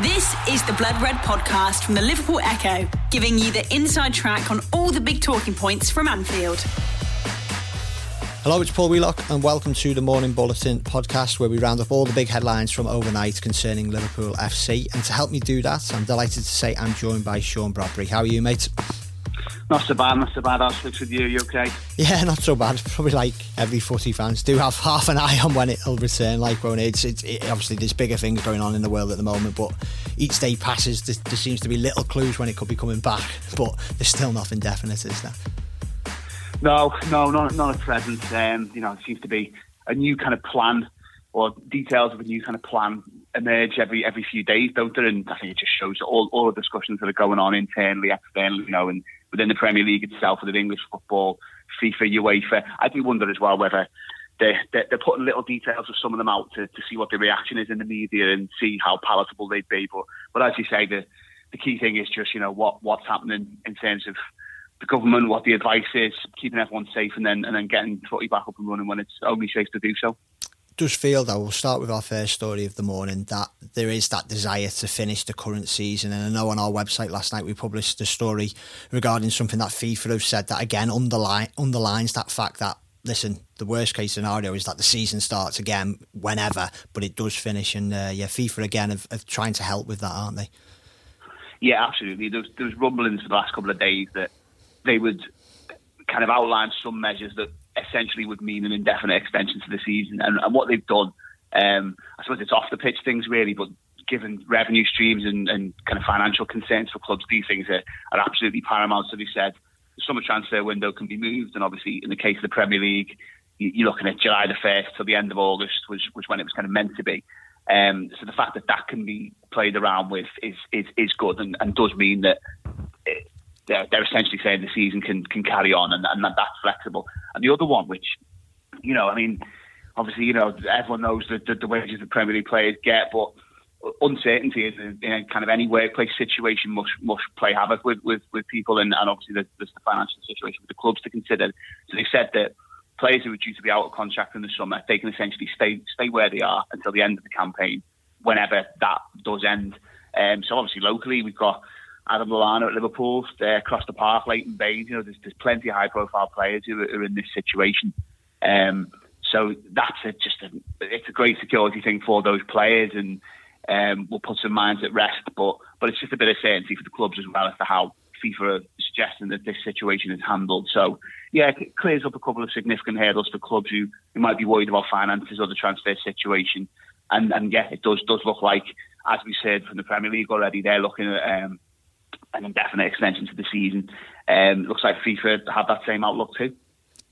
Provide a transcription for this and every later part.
This is the Blood Red podcast from the Liverpool Echo, giving you the inside track on all the big talking points from Anfield. Hello, it's Paul Wheelock, and welcome to the Morning Bulletin podcast, where we round up all the big headlines from overnight concerning Liverpool FC. And to help me do that, I'm delighted to say I'm joined by Sean Bradbury. How are you, mate? Not so bad, not so bad. I'll switch with you. You okay? Yeah, not so bad. Probably like every footy fans do have half an eye on when it'll return. Like when it's, it's it, obviously there's bigger things going on in the world at the moment, but each day passes, there, there seems to be little clues when it could be coming back. But there's still nothing definite, is there? No, no, not not at present. Um, you know, it seems to be a new kind of plan or details of a new kind of plan emerge every every few days, don't there? And I think it just shows all all the discussions that are going on internally, externally, you know, and within the Premier League itself, within English football, FIFA, UEFA. I do wonder as well whether they're, they're, putting little details of some of them out to, to see what the reaction is in the media and see how palatable they'd be. But, but as you say, the, the key thing is just, you know, what, what's happening in terms of the government, what the advice is, keeping everyone safe and then, and then getting footy back up and running when it's only safe to do so does feel though, we'll start with our first story of the morning, that there is that desire to finish the current season. And I know on our website last night we published a story regarding something that FIFA have said that again underline, underlines that fact that, listen, the worst case scenario is that the season starts again whenever, but it does finish. And uh, yeah, FIFA again are, are trying to help with that, aren't they? Yeah, absolutely. There's there's rumblings for the last couple of days that they would kind of outline some measures that essentially would mean an indefinite extension to the season. And, and what they've done, um, I suppose it's off the pitch things really, but given revenue streams and, and kind of financial concerns for clubs, these things are, are absolutely paramount. So they said the summer transfer window can be moved, and obviously in the case of the Premier League, you're looking at July the first till the end of August, which was when it was kind of meant to be. Um, so the fact that that can be played around with is is, is good and, and does mean that it, they're, they're essentially saying the season can can carry on and, and that's flexible. And the other one, which you know, I mean, obviously, you know, everyone knows that the, the wages the Premier League players get, but uncertainty is in, in kind of any workplace situation must must play havoc with, with, with people, and, and obviously there's, there's the financial situation with the clubs to consider. So they said that players who are due to be out of contract in the summer, they can essentially stay stay where they are until the end of the campaign, whenever that does end. Um, so obviously locally we've got Adam Lallana at Liverpool, uh, across the park, Leighton Baines. You know, there's, there's plenty of high-profile players who are, in this situation. Um, so that's a, just a, it's a great security thing for those players, and um, will put some minds at rest. But but it's just a bit of certainty for the clubs as well as to how FIFA are suggesting that this situation is handled. So yeah, it clears up a couple of significant hurdles for clubs who, who might be worried about finances or the transfer situation. And and yeah, it does does look like, as we said from the Premier League already, they're looking at um, an indefinite extension to the season. Um, looks like FIFA have that same outlook too.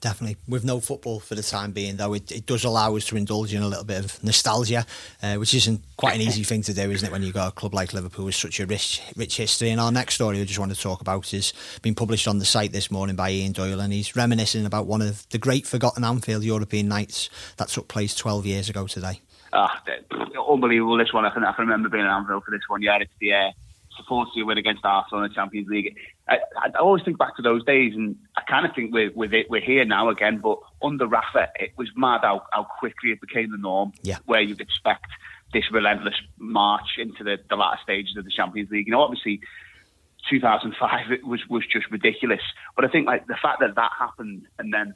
Definitely. With no football for the time being, though, it, it does allow us to indulge in a little bit of nostalgia, uh, which isn't quite an easy thing to do, isn't it, when you've got a club like Liverpool with such a rich rich history. And our next story I just want to talk about is being published on the site this morning by Ian Doyle, and he's reminiscing about one of the great forgotten Anfield European nights that took place 12 years ago today. Ah, unbelievable, this one. I can, I can remember being at Anfield for this one. Yeah, it's the... Uh, supposed to win against Arsenal in the Champions League. I, I, always think back to those days, and I kind of think we're with it. We're here now again, but under Rafa, it was mad how, how quickly it became the norm. Yeah. where you'd expect this relentless march into the, the latter stages of the Champions League. You know, obviously. 2005 it was was just ridiculous but I think like the fact that that happened and then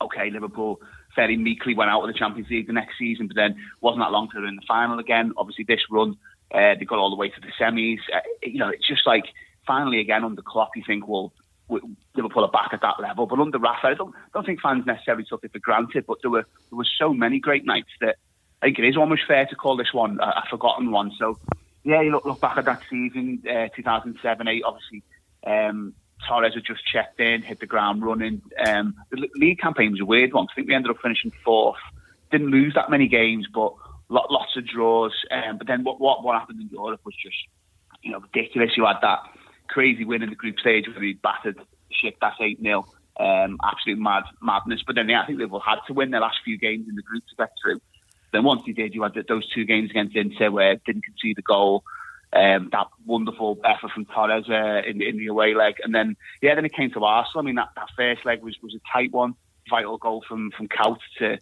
okay Liverpool fairly meekly went out of the Champions League the next season but then wasn't that long to in the final again obviously this run uh, they got all the way to the semis. Uh, you know, it's just like finally again on the clock, you think, well, Liverpool are back at that level. But under Rafa, I don't, don't think fans necessarily took it for granted. But there were there were so many great nights that I think it is almost fair to call this one a, a forgotten one. So yeah, you look, look back at that season, uh, 2007-8. Obviously, um, Torres had just checked in, hit the ground running. Um, the league campaign was a weird one. I think we ended up finishing fourth. Didn't lose that many games, but lots of draws. Um, but then what, what what happened in Europe was just you know ridiculous. You had that crazy win in the group stage where we battered Beşiktaş eight 0 um, absolute mad madness. But then yeah, I think Liverpool had to win their last few games in the group to get through. Then once he did, you had those two games against Inter where didn't concede the goal. Um, that wonderful effort from Torres uh, in, in the away leg, and then yeah, then it came to Arsenal. I mean, that, that first leg was, was a tight one, vital goal from from Kuyt to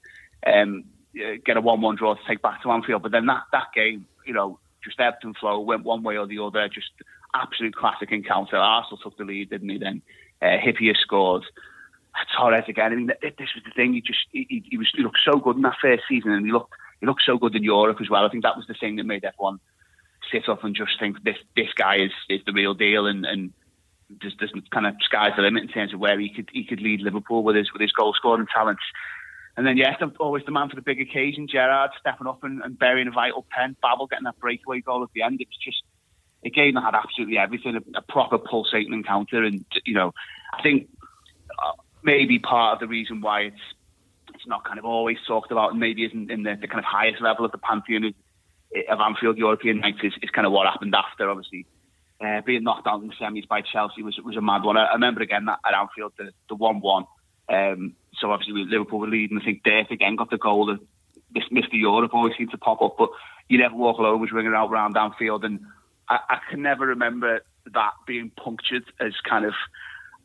um, uh, get a one-one draw to take back to Anfield. But then that that game, you know, just ebbed and flow, went one way or the other. Just absolute classic encounter. Arsenal took the lead, didn't he? Then uh, Hyypiä scored. Torres again. I mean, this was the thing. He just he, he was he looked so good in that first season, and he looked he looked so good in Europe as well. I think that was the thing that made everyone sit up and just think this this guy is is the real deal, and and just there's kind of sky's the limit in terms of where he could he could lead Liverpool with his with his goal scoring talents. And then yes, always the man for the big occasion, Gerrard stepping up and, and burying a vital pen, Babel getting that breakaway goal at the end. It was just a game that had absolutely everything, a, a proper pulsating encounter, and you know, I think uh, maybe part of the reason why it's it's not kind of always talked about and maybe isn't in the, the kind of highest level of the pantheon of, of Anfield European nights is, is kind of what happened after. Obviously, uh, being knocked out in the semis by Chelsea was was a mad one. I, I remember again that at Anfield the the one one. Um, so obviously Liverpool were leading. I think Dirk again got the goal that Mr. Europe always seemed to pop up, but you never walk alone was ringing out round Anfield, and I, I can never remember that being punctured as kind of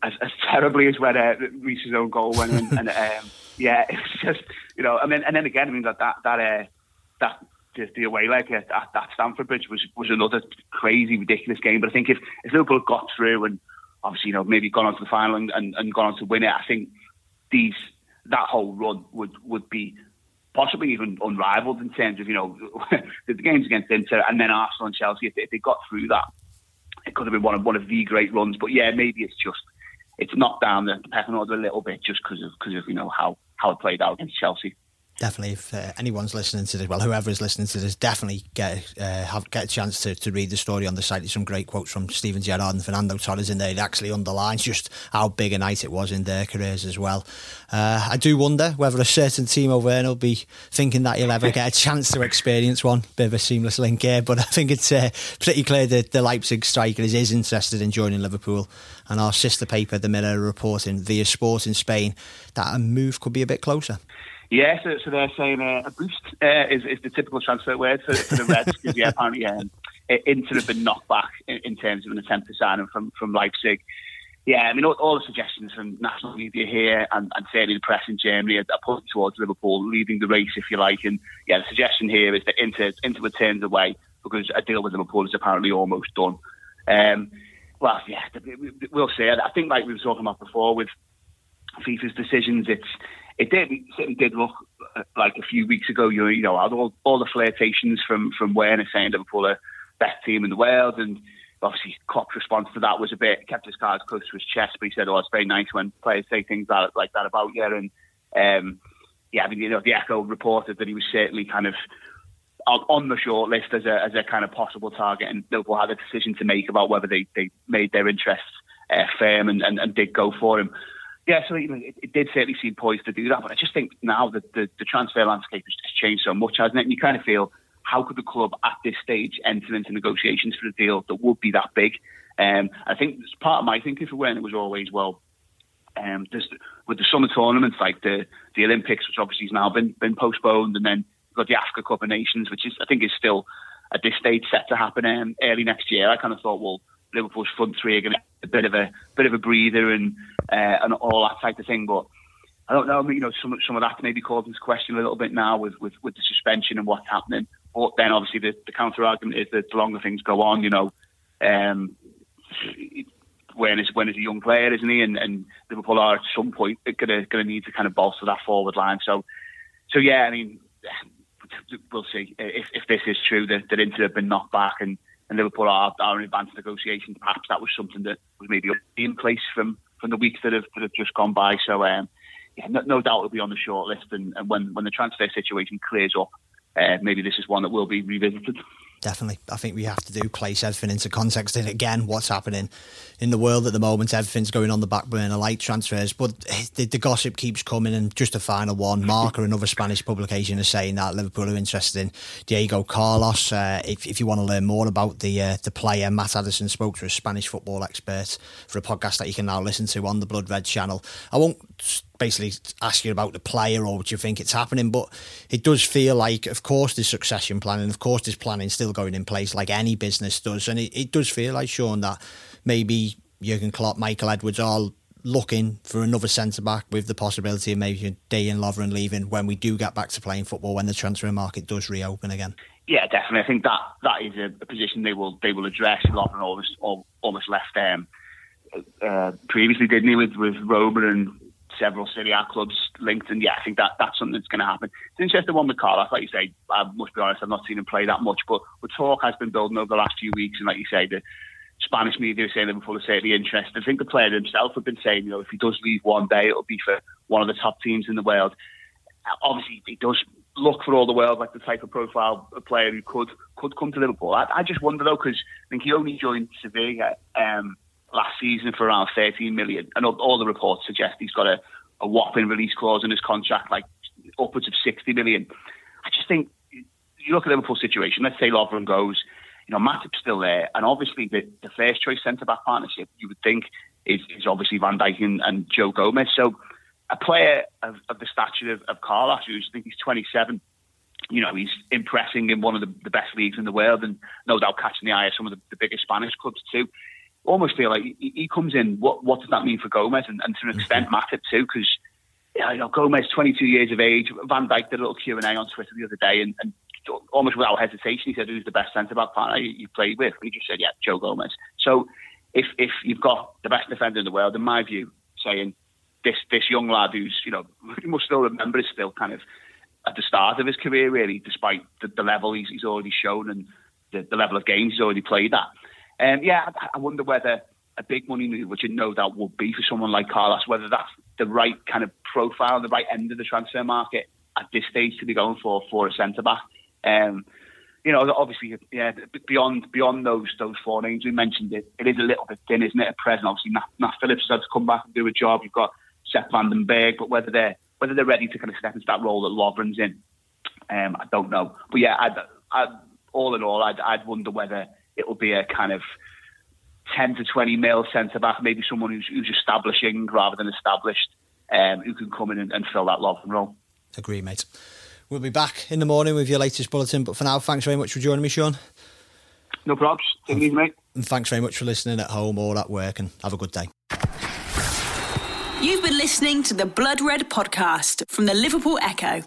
as, as terribly as when uh, Riise's own goal went in. and um, yeah, it's just you know, I mean, and then again, I mean that that that uh, that the, the away leg at, at Stamford Bridge was was another crazy, ridiculous game. But I think if if Liverpool got through and obviously you know maybe gone on to the final and, and, and gone on to win it, I think these that whole run would would be possibly even unrivaled in terms of you know the games against Inter and then Arsenal and Chelsea. If they, if they got through that, it could have been one of one of the great runs. But yeah, maybe it's just it's knocked down the pecking order a little bit just because of because of you know how how it played out against Chelsea definitely if uh, anyone's listening to this well whoever is listening to this definitely get uh, have get a chance to, to read the story on the site. There's some great quotes from Steven Gerrard and Fernando Torres in there. It actually underlines just how big a night it was in their careers as well. Uh, I do wonder whether a certain Timo Werner will be thinking that he'll ever get a chance to experience one. Bit of a seamless link here but I think it's uh, pretty clear that the Leipzig striker is, is interested in joining Liverpool. And our sister paper the Mirror reporting via Sport in Spain that a move could be a bit closer yeah, so, so they're saying uh, a boost uh, is, is the typical transfer word for, for the Reds because yeah, apparently um, Inter have been knocked back in, in, terms of an attempt to sign him from from Leipzig. Yeah, I mean all, all the suggestions from national media here and, and certainly the press in Germany are, are pointing towards Liverpool leading the race, if you like. And yeah, the suggestion here is that Inter Inter would turn away because a deal with Liverpool is apparently almost done. Um, well, yeah, we'll see. I think like we were talking about before with FIFA's decisions, it's it did certainly did look uh, like a few weeks ago. You, you know, all, all the flirtations from from Werner saying Liverpool are best team in the world, and obviously Klopp's response to that was a bit kept his cards close to his chest, but he said, "Oh, it's very nice when players say things that, like that about you." And um, yeah, I mean, you know, the Echo reported that he was certainly kind of on, on the short list as a as a kind of possible target, and Liverpool had a decision to make about whether they they made their interests uh, firm and, and, and did go for him yeah, so it, it, did certainly seem poised to do that. But I just think now that the, the transfer landscape has just changed so much, hasn't it? And you kind of feel, how could the club at this stage enter into negotiations for a deal that would be that big? Um, I think part of my thinking for when it was always, well, um, with the summer tournaments like the the Olympics, which obviously has now been been postponed, and then got the Africa Cup of Nations, which is I think is still at this stage set to happen um, early next year. I kind of thought, well, Liverpool's front three are going to a bit of a bit of a breather and uh, and all that type of thing. But I don't know. You know, some some of that maybe calls into question a little bit now with, with, with the suspension and what's happening. But then obviously the, the counter argument is that the longer things go on, you know, um, when is when is a young player, isn't he? And, and Liverpool are at some point going to going to need to kind of bolster that forward line. So so yeah, I mean, we'll see if if this is true that that Inter have been knocked back and and Liverpool are, are in advanced negotiations. Perhaps that was something that was maybe in place from, from the weeks that have, that have just gone by. So, um, yeah, no, no, doubt it'll be on the short list. And, and when, when the transfer situation clears up, uh, maybe this is one that will be revisited definitely. I think we have to do place everything into context. And again, what's happening in the world at the moment, everything's going on the back burner, light transfers. But the, the gossip keeps coming. And just a final one Marca, another Spanish publication, is saying that Liverpool are interested in Diego Carlos. Uh, if, if you want to learn more about the uh, the player, Matt Addison spoke to a Spanish football expert for a podcast that you can now listen to on the Blood Red channel. I won't basically ask you about the player or what you think it's happening. But it does feel like, of course, there's succession planning, of course, there's planning still going in place like any business does. And it, it does feel like, Sean, that maybe Jurgen Klopp, Michael Edwards are looking for another centre back with the possibility of maybe Dejan Lovren leaving when we do get back to playing football when the transfer market does reopen again. Yeah, definitely. I think that that is a, a position they will they will address. Lovren almost almost left um, uh, previously, didn't he, with with Roma and several Serie A clubs linked. And yeah, I think that that's something that's going to happen. It's interesting one with Carlos. Like you say, I must be honest, I've not seen him play that much, but the talk has been building over the last few weeks. And like you say, the Spanish media are saying Liverpool are certainly interested. I think the player himself have been saying, you know, if he does leave one day, it'll be for one of the top teams in the world. Obviously, he does look for all the world like the type of profile a player who could could come to Liverpool. I, I just wonder though, because I think he only joined Sevilla. Um, last season for around 13 million, and all, the reports suggest he's got a, a whopping release clause in his contract, like upwards of 60 million. I just think you look at Liverpool's situation. Let's say Lovren goes, you know, Matip's still there, and obviously the, the first choice centre back partnership you would think is, is obviously Van Dijk and, and, Joe Gomez. So a player of, of the stature of, of Carlos, who's I think he's 27. You know, he's impressing in one of the, the, best leagues in the world and no doubt catching the eye of some of the, the biggest Spanish clubs too almost feel like he, he comes in. What what does that mean for Gomez and, and to an extent mm-hmm. Matip too? Because you know Gomez, 22 years of age. Van Dijk did a little Q and A on Twitter the other day, and, and almost without hesitation, he said, "Who's the best centre back partner you, you played with?" And he just said, "Yeah, Joe Gomez." So if if you've got the best defender in the world, in my view, saying this this young lad who's you know you must still remember is still kind of at the start of his career really, despite the, the level he's, he's already shown and the, the level of games he's already played at. Um, yeah, I, I wonder whether a big money move, which you know that would be for someone like Carlos, whether that's the right kind of profile, the right end of the transfer market at this stage to be going for for a centre back. Um, you know, obviously, yeah, beyond beyond those those four names we mentioned, it, it is a little bit thin, isn't it? At present, obviously, Nat, Nat Phillips has had to come back and do a job. You've got Sepp van den Berg, but whether they're whether they're ready to kind of step into that role that Lovren's in, um, I don't know. But yeah, I'd, I'd, all in all, I'd, I'd wonder whether it will be a kind of 10 to 20 mil centre back, maybe someone who's, who's establishing rather than established, um, who can come in and, and fill that Lovren role. Agree, mate. We'll be back in the morning with your latest bulletin, but for now, thanks very much for joining me, Sean. No problems. Take it easy, mate. And thanks very much for listening at home or at work, and have a good day. You've been listening to the Blood Red podcast from the Liverpool Echo.